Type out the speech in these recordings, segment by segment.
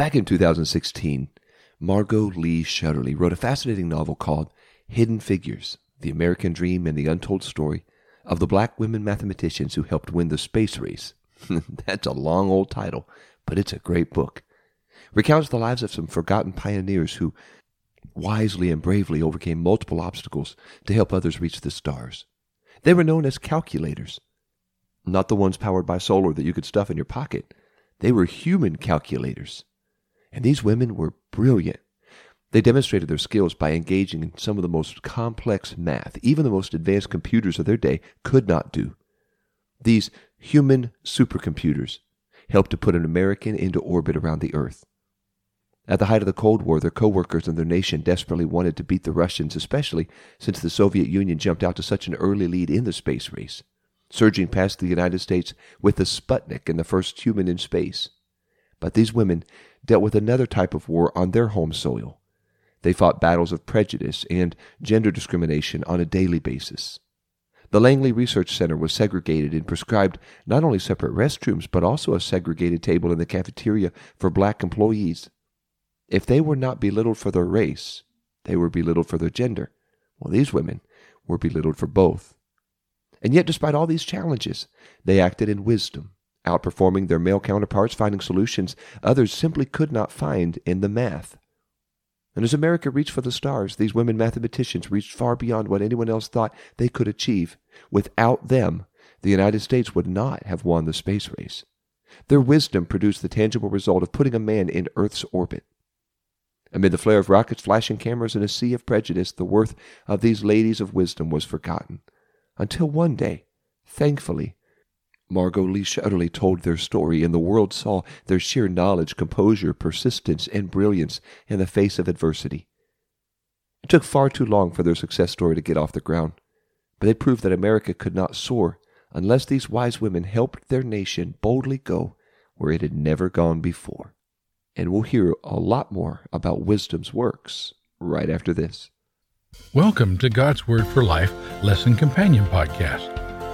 Back in 2016, Margot Lee Shetterly wrote a fascinating novel called Hidden Figures The American Dream and the Untold Story of the Black Women Mathematicians Who Helped Win the Space Race. That's a long old title, but it's a great book. Recounts the lives of some forgotten pioneers who wisely and bravely overcame multiple obstacles to help others reach the stars. They were known as calculators, not the ones powered by solar that you could stuff in your pocket. They were human calculators. And these women were brilliant. They demonstrated their skills by engaging in some of the most complex math, even the most advanced computers of their day could not do. These human supercomputers helped to put an American into orbit around the Earth. At the height of the Cold War, their co-workers and their nation desperately wanted to beat the Russians, especially since the Soviet Union jumped out to such an early lead in the space race, surging past the United States with the Sputnik and the first human in space. But these women dealt with another type of war on their home soil. They fought battles of prejudice and gender discrimination on a daily basis. The Langley Research Center was segregated and prescribed not only separate restrooms, but also a segregated table in the cafeteria for black employees. If they were not belittled for their race, they were belittled for their gender. Well, these women were belittled for both. And yet, despite all these challenges, they acted in wisdom, outperforming their male counterparts, finding solutions others simply could not find in the math. And as America reached for the stars, these women mathematicians reached far beyond what anyone else thought they could achieve. Without them, the United States would not have won the space race. Their wisdom produced the tangible result of putting a man in Earth's orbit. Amid the flare of rockets, flashing cameras, and a sea of prejudice, the worth of these ladies of wisdom was forgotten. Until one day, thankfully, Margot Lee Shetterly told their story, and the world saw their sheer knowledge, composure, persistence, and brilliance in the face of adversity. It took far too long for their success story to get off the ground, but they proved that America could not soar unless these wise women helped their nation boldly go where it had never gone before and we'll hear a lot more about wisdom's works right after this. Welcome to God's Word for Life Lesson Companion Podcast,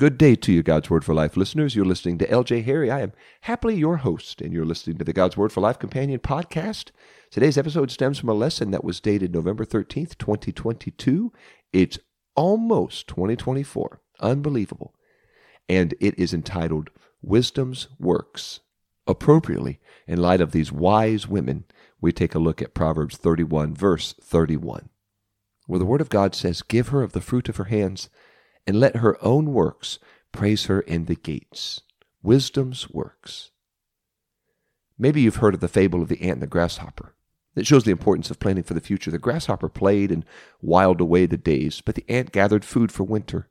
Good day to you, God's Word for Life listeners. You're listening to LJ Harry. I am happily your host, and you're listening to the God's Word for Life Companion podcast. Today's episode stems from a lesson that was dated November 13th, 2022. It's almost 2024. Unbelievable. And it is entitled Wisdom's Works. Appropriately, in light of these wise women we take a look at Proverbs 31, verse 31, where the Word of God says, Give her of the fruit of her hands, and let her own works praise her in the gates. Wisdom's works. Maybe you've heard of the fable of the ant and the grasshopper. It shows the importance of planning for the future. The grasshopper played and whiled away the days, but the ant gathered food for winter.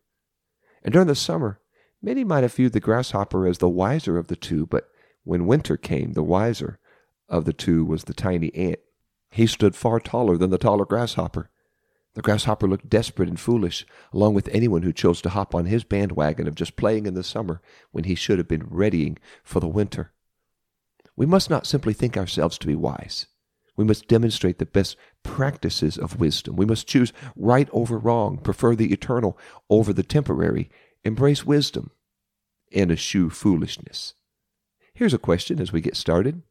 And during the summer, many might have viewed the grasshopper as the wiser of the two, but when winter came, the wiser of the two was the tiny ant. He stood far taller than the taller grasshopper. The grasshopper looked desperate and foolish, along with anyone who chose to hop on his bandwagon of just playing in the summer when he should have been readying for the winter. We must not simply think ourselves to be wise. We must demonstrate the best practices of wisdom. We must choose right over wrong, prefer the eternal over the temporary, embrace wisdom, and eschew foolishness. Here's a question as we get started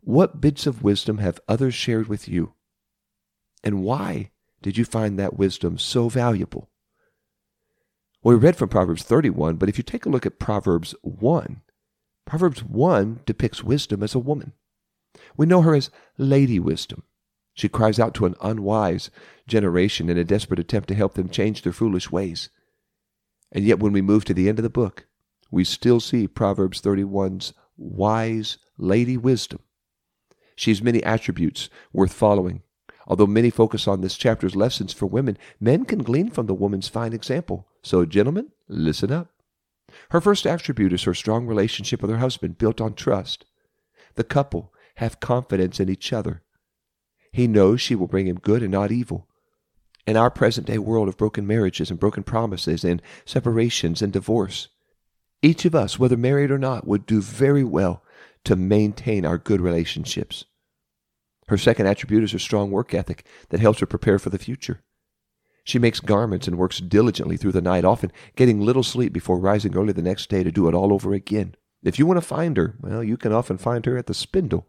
what bits of wisdom have others shared with you? And why did you find that wisdom so valuable? Well, we read from Proverbs 31, but if you take a look at Proverbs 1, Proverbs 1 depicts wisdom as a woman. We know her as Lady Wisdom. She cries out to an unwise generation in a desperate attempt to help them change their foolish ways. And yet, when we move to the end of the book, we still see Proverbs 31's wise Lady Wisdom she has many attributes worth following. Although many focus on this chapter's lessons for women, men can glean from the woman's fine example. So, gentlemen, listen up. Her first attribute is her strong relationship with her husband, built on trust. The couple have confidence in each other. He knows she will bring him good and not evil. in our present day world of broken marriages and broken promises and separations and divorce. Each of us, whether married or not, would do very well to maintain our good relationships. Her second attribute is her strong work ethic that helps her prepare for the future. She makes garments and works diligently through the night, often getting little sleep before rising early the next day to do it all over again. If you want to find her, well, you can often find her at the spindle.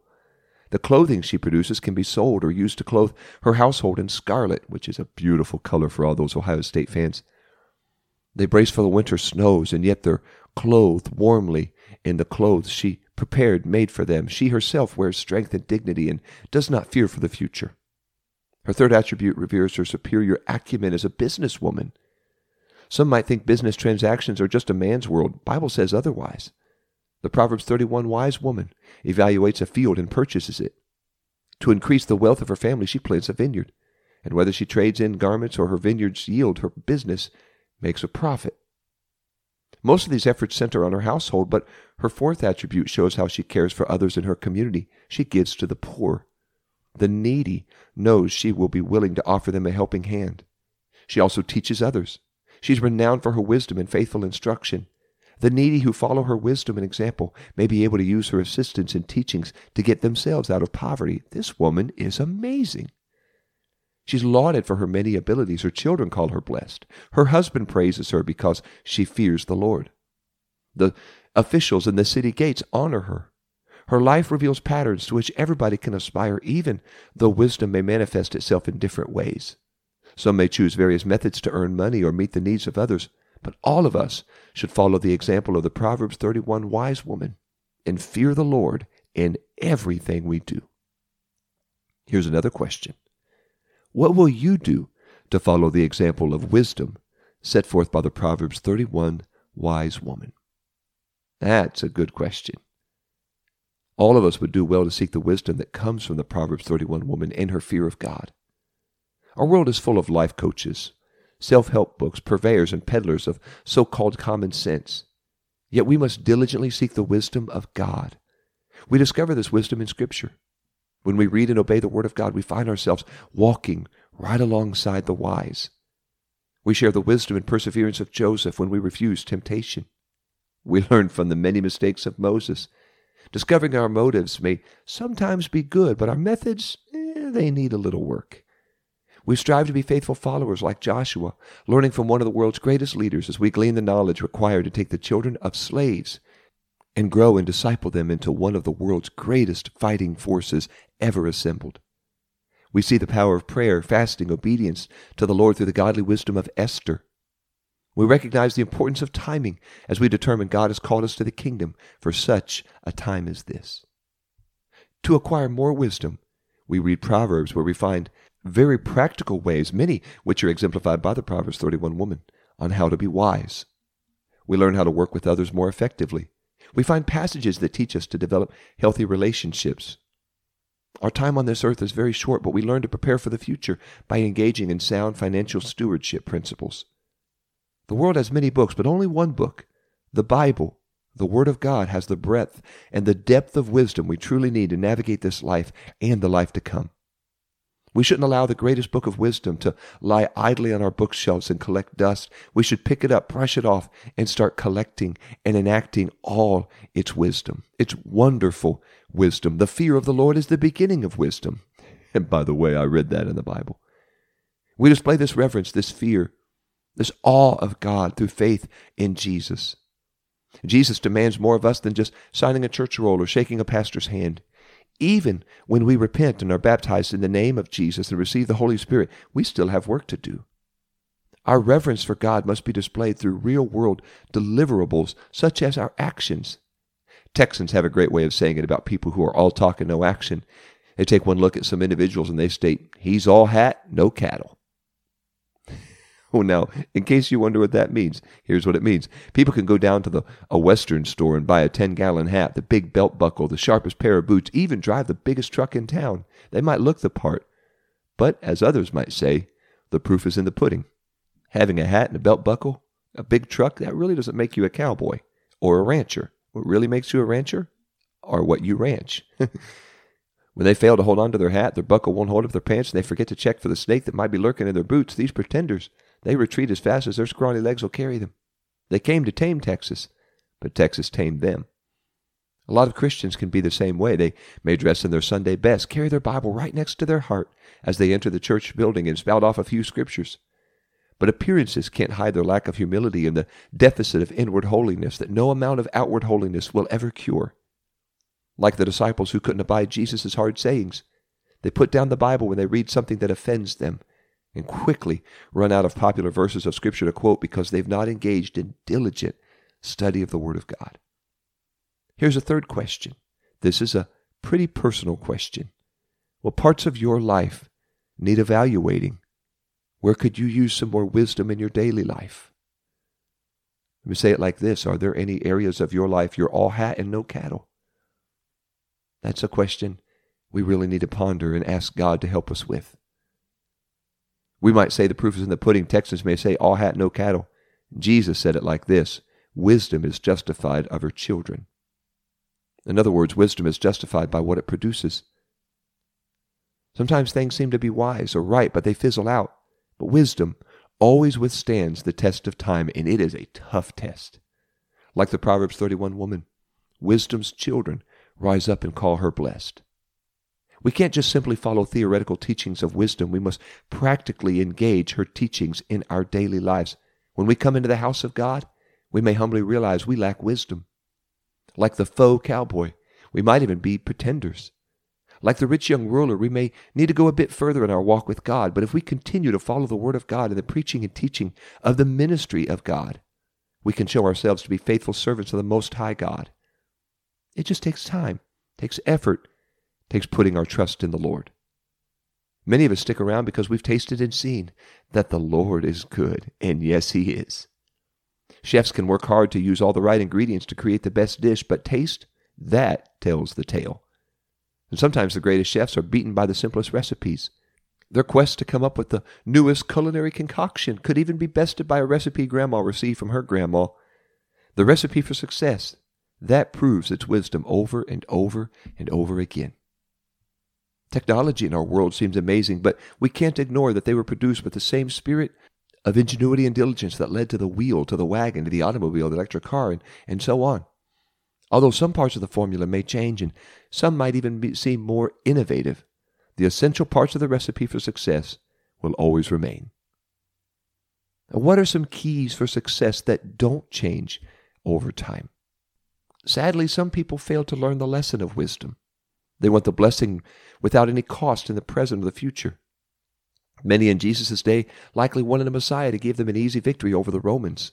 The clothing she produces can be sold or used to clothe her household in scarlet, which is a beautiful color for all those Ohio State fans. They brace for the winter snows, and yet they're clothed warmly in the clothes she prepared, made for them. She herself wears strength and dignity and does not fear for the future. Her third attribute reveres her superior acumen as a businesswoman. Some might think business transactions are just a man's world. Bible says otherwise. The Proverbs 31 wise woman evaluates a field and purchases it. To increase the wealth of her family, she plants a vineyard. And whether she trades in garments or her vineyards yield, her business makes a profit. Most of these efforts center on her household, but her fourth attribute shows how she cares for others in her community. She gives to the poor. The needy knows she will be willing to offer them a helping hand. She also teaches others. She's renowned for her wisdom and faithful instruction. The needy who follow her wisdom and example may be able to use her assistance and teachings to get themselves out of poverty. This woman is amazing. She's lauded for her many abilities. Her children call her blessed. Her husband praises her because she fears the Lord. The officials in the city gates honor her. Her life reveals patterns to which everybody can aspire, even though wisdom may manifest itself in different ways. Some may choose various methods to earn money or meet the needs of others, but all of us should follow the example of the Proverbs 31 wise woman and fear the Lord in everything we do. Here's another question what will you do to follow the example of wisdom set forth by the Proverbs 31 wise woman? That's a good question. All of us would do well to seek the wisdom that comes from the Proverbs 31 woman and her fear of God. Our world is full of life coaches, self help books, purveyors, and peddlers of so called common sense. Yet we must diligently seek the wisdom of God. We discover this wisdom in Scripture. When we read and obey the Word of God, we find ourselves walking right alongside the wise. We share the wisdom and perseverance of Joseph when we refuse temptation. We learn from the many mistakes of Moses. Discovering our motives may sometimes be good, but our methods, eh, they need a little work. We strive to be faithful followers like Joshua, learning from one of the world's greatest leaders as we glean the knowledge required to take the children of slaves and grow and disciple them into one of the world's greatest fighting forces ever assembled. We see the power of prayer, fasting, obedience to the Lord through the godly wisdom of Esther. We recognize the importance of timing as we determine God has called us to the kingdom for such a time as this. To acquire more wisdom, we read Proverbs where we find very practical ways, many which are exemplified by the Proverbs 31 woman, on how to be wise. We learn how to work with others more effectively. We find passages that teach us to develop healthy relationships. Our time on this earth is very short, but we learn to prepare for the future by engaging in sound financial stewardship principles. The world has many books, but only one book, the Bible, the Word of God, has the breadth and the depth of wisdom we truly need to navigate this life and the life to come. We shouldn't allow the greatest book of wisdom to lie idly on our bookshelves and collect dust. We should pick it up, brush it off, and start collecting and enacting all its wisdom. It's wonderful wisdom. The fear of the Lord is the beginning of wisdom. And by the way, I read that in the Bible. We display this reverence, this fear, this awe of God through faith in Jesus. Jesus demands more of us than just signing a church roll or shaking a pastor's hand. Even when we repent and are baptized in the name of Jesus and receive the Holy Spirit, we still have work to do. Our reverence for God must be displayed through real world deliverables, such as our actions. Texans have a great way of saying it about people who are all talk and no action. They take one look at some individuals and they state, He's all hat, no cattle. Oh, now, in case you wonder what that means, here's what it means. People can go down to the a Western store and buy a 10 gallon hat, the big belt buckle, the sharpest pair of boots, even drive the biggest truck in town. They might look the part. But, as others might say, the proof is in the pudding. Having a hat and a belt buckle, a big truck, that really doesn't make you a cowboy or a rancher. What really makes you a rancher are what you ranch. When they fail to hold on to their hat, their buckle won't hold up their pants, and they forget to check for the snake that might be lurking in their boots, these pretenders, they retreat as fast as their scrawny legs will carry them. They came to tame Texas, but Texas tamed them. A lot of Christians can be the same way. They may dress in their Sunday best, carry their Bible right next to their heart as they enter the church building and spout off a few scriptures. But appearances can't hide their lack of humility and the deficit of inward holiness that no amount of outward holiness will ever cure like the disciples who couldn't abide Jesus' hard sayings. They put down the Bible when they read something that offends them and quickly run out of popular verses of Scripture to quote because they've not engaged in diligent study of the Word of God. Here's a third question. This is a pretty personal question. What parts of your life need evaluating? Where could you use some more wisdom in your daily life? Let me say it like this Are there any areas of your life you're all hat and no cattle? That's a question we really need to ponder and ask God to help us with. We might say the proof is in the pudding. Texans may say, all hat, no cattle. Jesus said it like this Wisdom is justified of her children. In other words, wisdom is justified by what it produces. Sometimes things seem to be wise or right, but they fizzle out. But wisdom always withstands the test of time, and it is a tough test. Like the Proverbs 31 woman, wisdom's children rise up and call her blessed. We can't just simply follow theoretical teachings of wisdom. We must practically engage her teachings in our daily lives. When we come into the house of God, we may humbly realize we lack wisdom. Like the faux cowboy, we might even be pretenders. Like the rich young ruler, we may need to go a bit further in our walk with God, but if we continue to follow the Word of God and the preaching and teaching of the ministry of God, we can show ourselves to be faithful servants of the Most High God. It just takes time, takes effort, takes putting our trust in the Lord. Many of us stick around because we've tasted and seen that the Lord is good, and yes, He is. Chefs can work hard to use all the right ingredients to create the best dish, but taste, that tells the tale. And sometimes the greatest chefs are beaten by the simplest recipes. Their quest to come up with the newest culinary concoction could even be bested by a recipe grandma received from her grandma. The recipe for success that proves its wisdom over and over and over again. Technology in our world seems amazing, but we can't ignore that they were produced with the same spirit of ingenuity and diligence that led to the wheel, to the wagon, to the automobile, the electric car, and, and so on. Although some parts of the formula may change and some might even be, seem more innovative, the essential parts of the recipe for success will always remain. Now, what are some keys for success that don't change over time? Sadly, some people fail to learn the lesson of wisdom. They want the blessing without any cost in the present or the future. Many in Jesus' day likely wanted a Messiah to give them an easy victory over the Romans.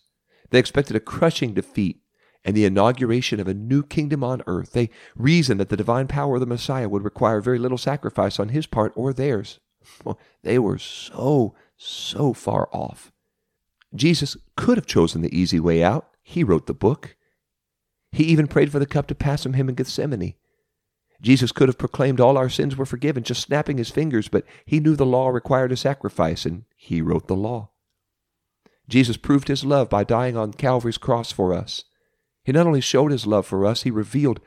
They expected a crushing defeat and the inauguration of a new kingdom on earth. They reasoned that the divine power of the Messiah would require very little sacrifice on his part or theirs. Well, they were so, so far off. Jesus could have chosen the easy way out. He wrote the book. He even prayed for the cup to pass from him in Gethsemane. Jesus could have proclaimed all our sins were forgiven, just snapping his fingers, but he knew the law required a sacrifice, and he wrote the law. Jesus proved his love by dying on Calvary's cross for us. He not only showed his love for us, he revealed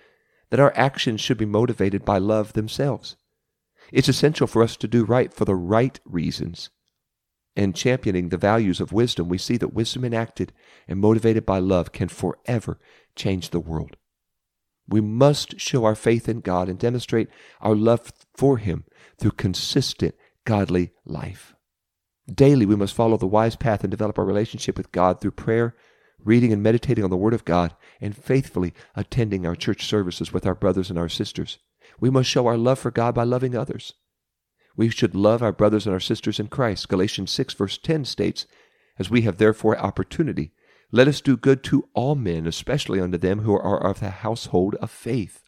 that our actions should be motivated by love themselves. It's essential for us to do right for the right reasons. And championing the values of wisdom, we see that wisdom enacted and motivated by love can forever change the world. We must show our faith in God and demonstrate our love for Him through consistent godly life. Daily, we must follow the wise path and develop our relationship with God through prayer, reading and meditating on the Word of God, and faithfully attending our church services with our brothers and our sisters. We must show our love for God by loving others. We should love our brothers and our sisters in Christ. Galatians 6, verse 10 states, As we have therefore opportunity, let us do good to all men, especially unto them who are of the household of faith.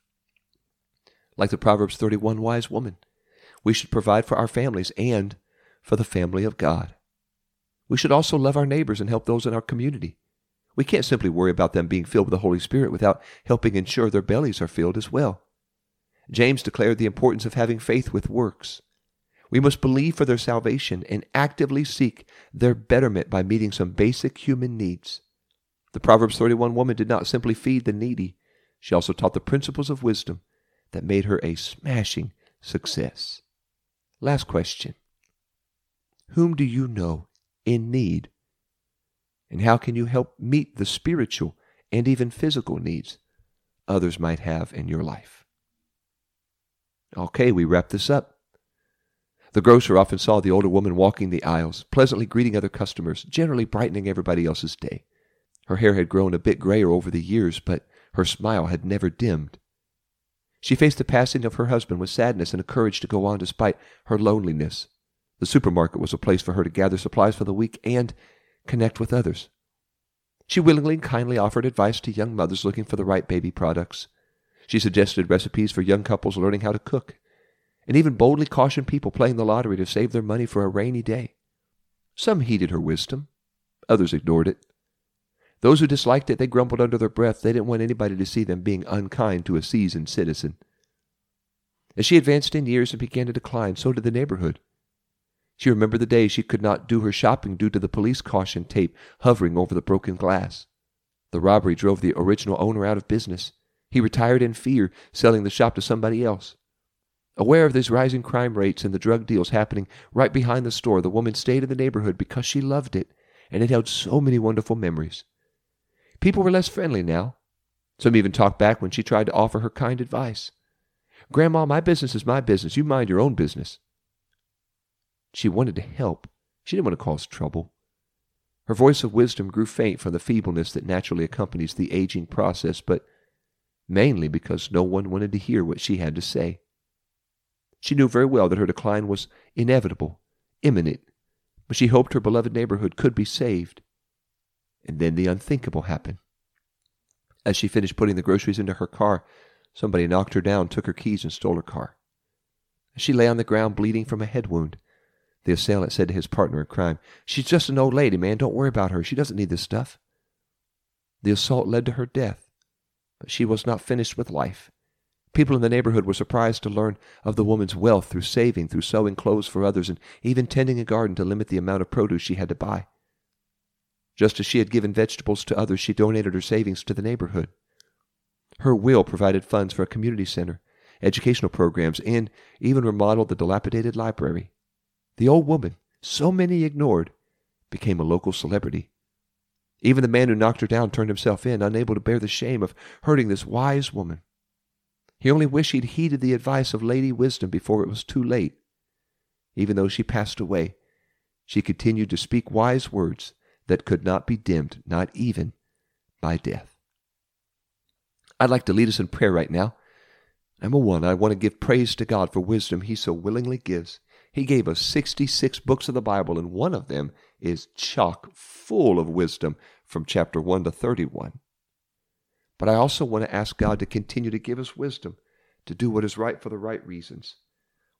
Like the Proverbs 31 wise woman, we should provide for our families and for the family of God. We should also love our neighbors and help those in our community. We can't simply worry about them being filled with the Holy Spirit without helping ensure their bellies are filled as well. James declared the importance of having faith with works. We must believe for their salvation and actively seek their betterment by meeting some basic human needs. The Proverbs 31 woman did not simply feed the needy, she also taught the principles of wisdom that made her a smashing success. Last question Whom do you know in need? And how can you help meet the spiritual and even physical needs others might have in your life? Okay, we wrap this up. The grocer often saw the older woman walking the aisles, pleasantly greeting other customers, generally brightening everybody else's day. Her hair had grown a bit grayer over the years, but her smile had never dimmed. She faced the passing of her husband with sadness and a courage to go on despite her loneliness. The supermarket was a place for her to gather supplies for the week and connect with others. She willingly and kindly offered advice to young mothers looking for the right baby products. She suggested recipes for young couples learning how to cook, and even boldly cautioned people playing the lottery to save their money for a rainy day. Some heeded her wisdom, others ignored it. Those who disliked it, they grumbled under their breath. They didn't want anybody to see them being unkind to a seasoned citizen. As she advanced in years and began to decline, so did the neighborhood. She remembered the day she could not do her shopping due to the police caution tape hovering over the broken glass. The robbery drove the original owner out of business. He retired in fear, selling the shop to somebody else. Aware of these rising crime rates and the drug deals happening right behind the store, the woman stayed in the neighborhood because she loved it, and it held so many wonderful memories. People were less friendly now. Some even talked back when she tried to offer her kind advice. Grandma, my business is my business. You mind your own business. She wanted to help. She didn't want to cause trouble. Her voice of wisdom grew faint from the feebleness that naturally accompanies the aging process, but mainly because no one wanted to hear what she had to say. She knew very well that her decline was inevitable, imminent, but she hoped her beloved neighborhood could be saved. And then the unthinkable happened. As she finished putting the groceries into her car, somebody knocked her down, took her keys, and stole her car. She lay on the ground bleeding from a head wound, the assailant said to his partner in crime, She's just an old lady, man. Don't worry about her. She doesn't need this stuff. The assault led to her death, but she was not finished with life. People in the neighborhood were surprised to learn of the woman's wealth through saving, through sewing clothes for others, and even tending a garden to limit the amount of produce she had to buy. Just as she had given vegetables to others, she donated her savings to the neighborhood. Her will provided funds for a community center, educational programs, and even remodeled the dilapidated library. The old woman, so many ignored, became a local celebrity. Even the man who knocked her down turned himself in, unable to bear the shame of hurting this wise woman. He only wished he'd heeded the advice of Lady Wisdom before it was too late. Even though she passed away, she continued to speak wise words that could not be dimmed, not even by death. I'd like to lead us in prayer right now. Number one, I want to give praise to God for wisdom He so willingly gives. He gave us 66 books of the Bible, and one of them is chock full of wisdom from chapter 1 to 31. But I also want to ask God to continue to give us wisdom to do what is right for the right reasons.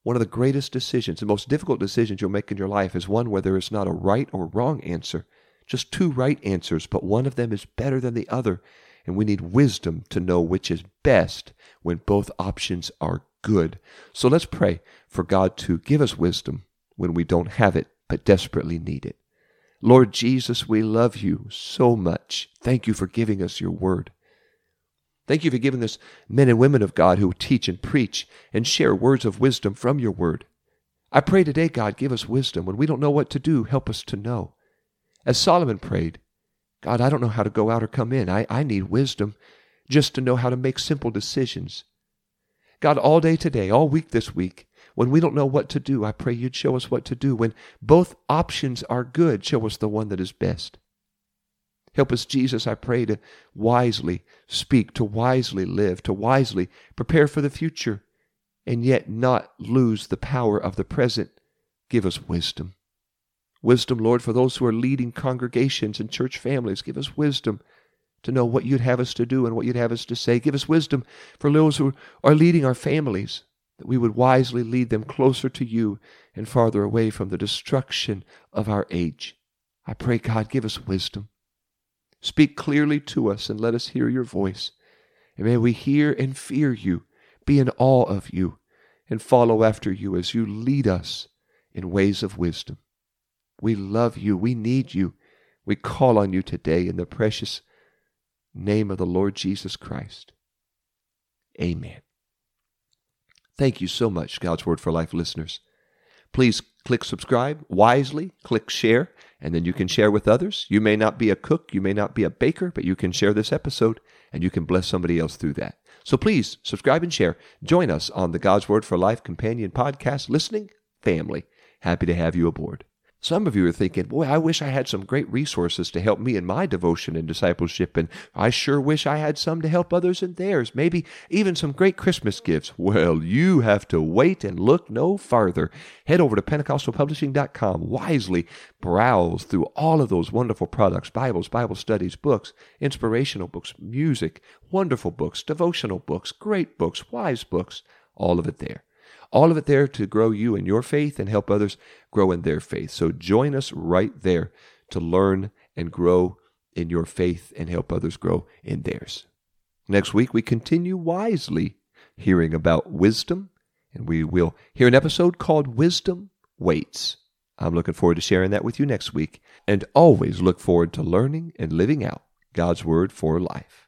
One of the greatest decisions, the most difficult decisions you'll make in your life is one where there is not a right or wrong answer, just two right answers, but one of them is better than the other. And we need wisdom to know which is best when both options are good. So let's pray for God to give us wisdom when we don't have it but desperately need it. Lord Jesus, we love you so much. Thank you for giving us your word. Thank you for giving us men and women of God who teach and preach and share words of wisdom from your word. I pray today, God, give us wisdom. When we don't know what to do, help us to know. As Solomon prayed, God, I don't know how to go out or come in. I, I need wisdom just to know how to make simple decisions. God, all day today, all week this week, when we don't know what to do, I pray you'd show us what to do. When both options are good, show us the one that is best. Help us, Jesus, I pray, to wisely speak, to wisely live, to wisely prepare for the future, and yet not lose the power of the present. Give us wisdom. Wisdom, Lord, for those who are leading congregations and church families. Give us wisdom to know what you'd have us to do and what you'd have us to say. Give us wisdom for those who are leading our families, that we would wisely lead them closer to you and farther away from the destruction of our age. I pray, God, give us wisdom. Speak clearly to us and let us hear your voice. And may we hear and fear you, be in awe of you, and follow after you as you lead us in ways of wisdom. We love you. We need you. We call on you today in the precious name of the Lord Jesus Christ. Amen. Thank you so much, God's Word for Life listeners. Please click subscribe wisely, click share, and then you can share with others. You may not be a cook, you may not be a baker, but you can share this episode and you can bless somebody else through that. So please subscribe and share. Join us on the God's Word for Life Companion Podcast Listening Family. Happy to have you aboard. Some of you are thinking, boy, I wish I had some great resources to help me in my devotion and discipleship, and I sure wish I had some to help others in theirs, maybe even some great Christmas gifts. Well, you have to wait and look no farther. Head over to PentecostalPublishing.com, wisely browse through all of those wonderful products Bibles, Bible studies, books, inspirational books, music, wonderful books, devotional books, great books, wise books, all of it there. All of it there to grow you in your faith and help others grow in their faith. So join us right there to learn and grow in your faith and help others grow in theirs. Next week, we continue wisely hearing about wisdom, and we will hear an episode called Wisdom Waits. I'm looking forward to sharing that with you next week, and always look forward to learning and living out God's Word for life.